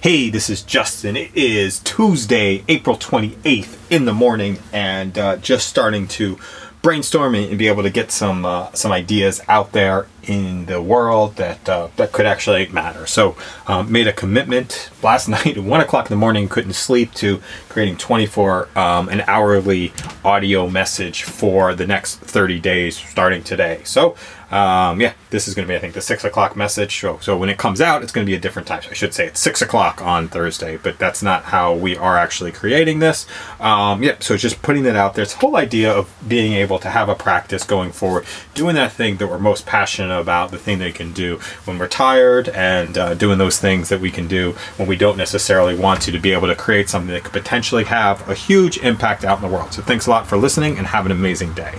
Hey, this is Justin. It is Tuesday, April 28th in the morning, and uh, just starting to brainstorm and be able to get some uh, some ideas out there in the world that uh, that could actually matter. So, um, made a commitment last night at one o'clock in the morning, couldn't sleep, to creating 24 um, an hourly audio message for the next 30 days, starting today. So, um, yeah, this is going to be, I think, the six o'clock message. So, so when it comes out, it's going to be a different time. So I should say it's six o'clock on Thursday, but that's not how we are actually creating this. Um, yeah, so just putting that out there. It's the whole idea of being able to have a practice going forward, doing that thing that we're most passionate about, the thing we can do when we're tired, and uh, doing those things that we can do when we don't necessarily want to, to be able to create something that could potentially have a huge impact out in the world. So thanks a lot for listening and have an amazing day.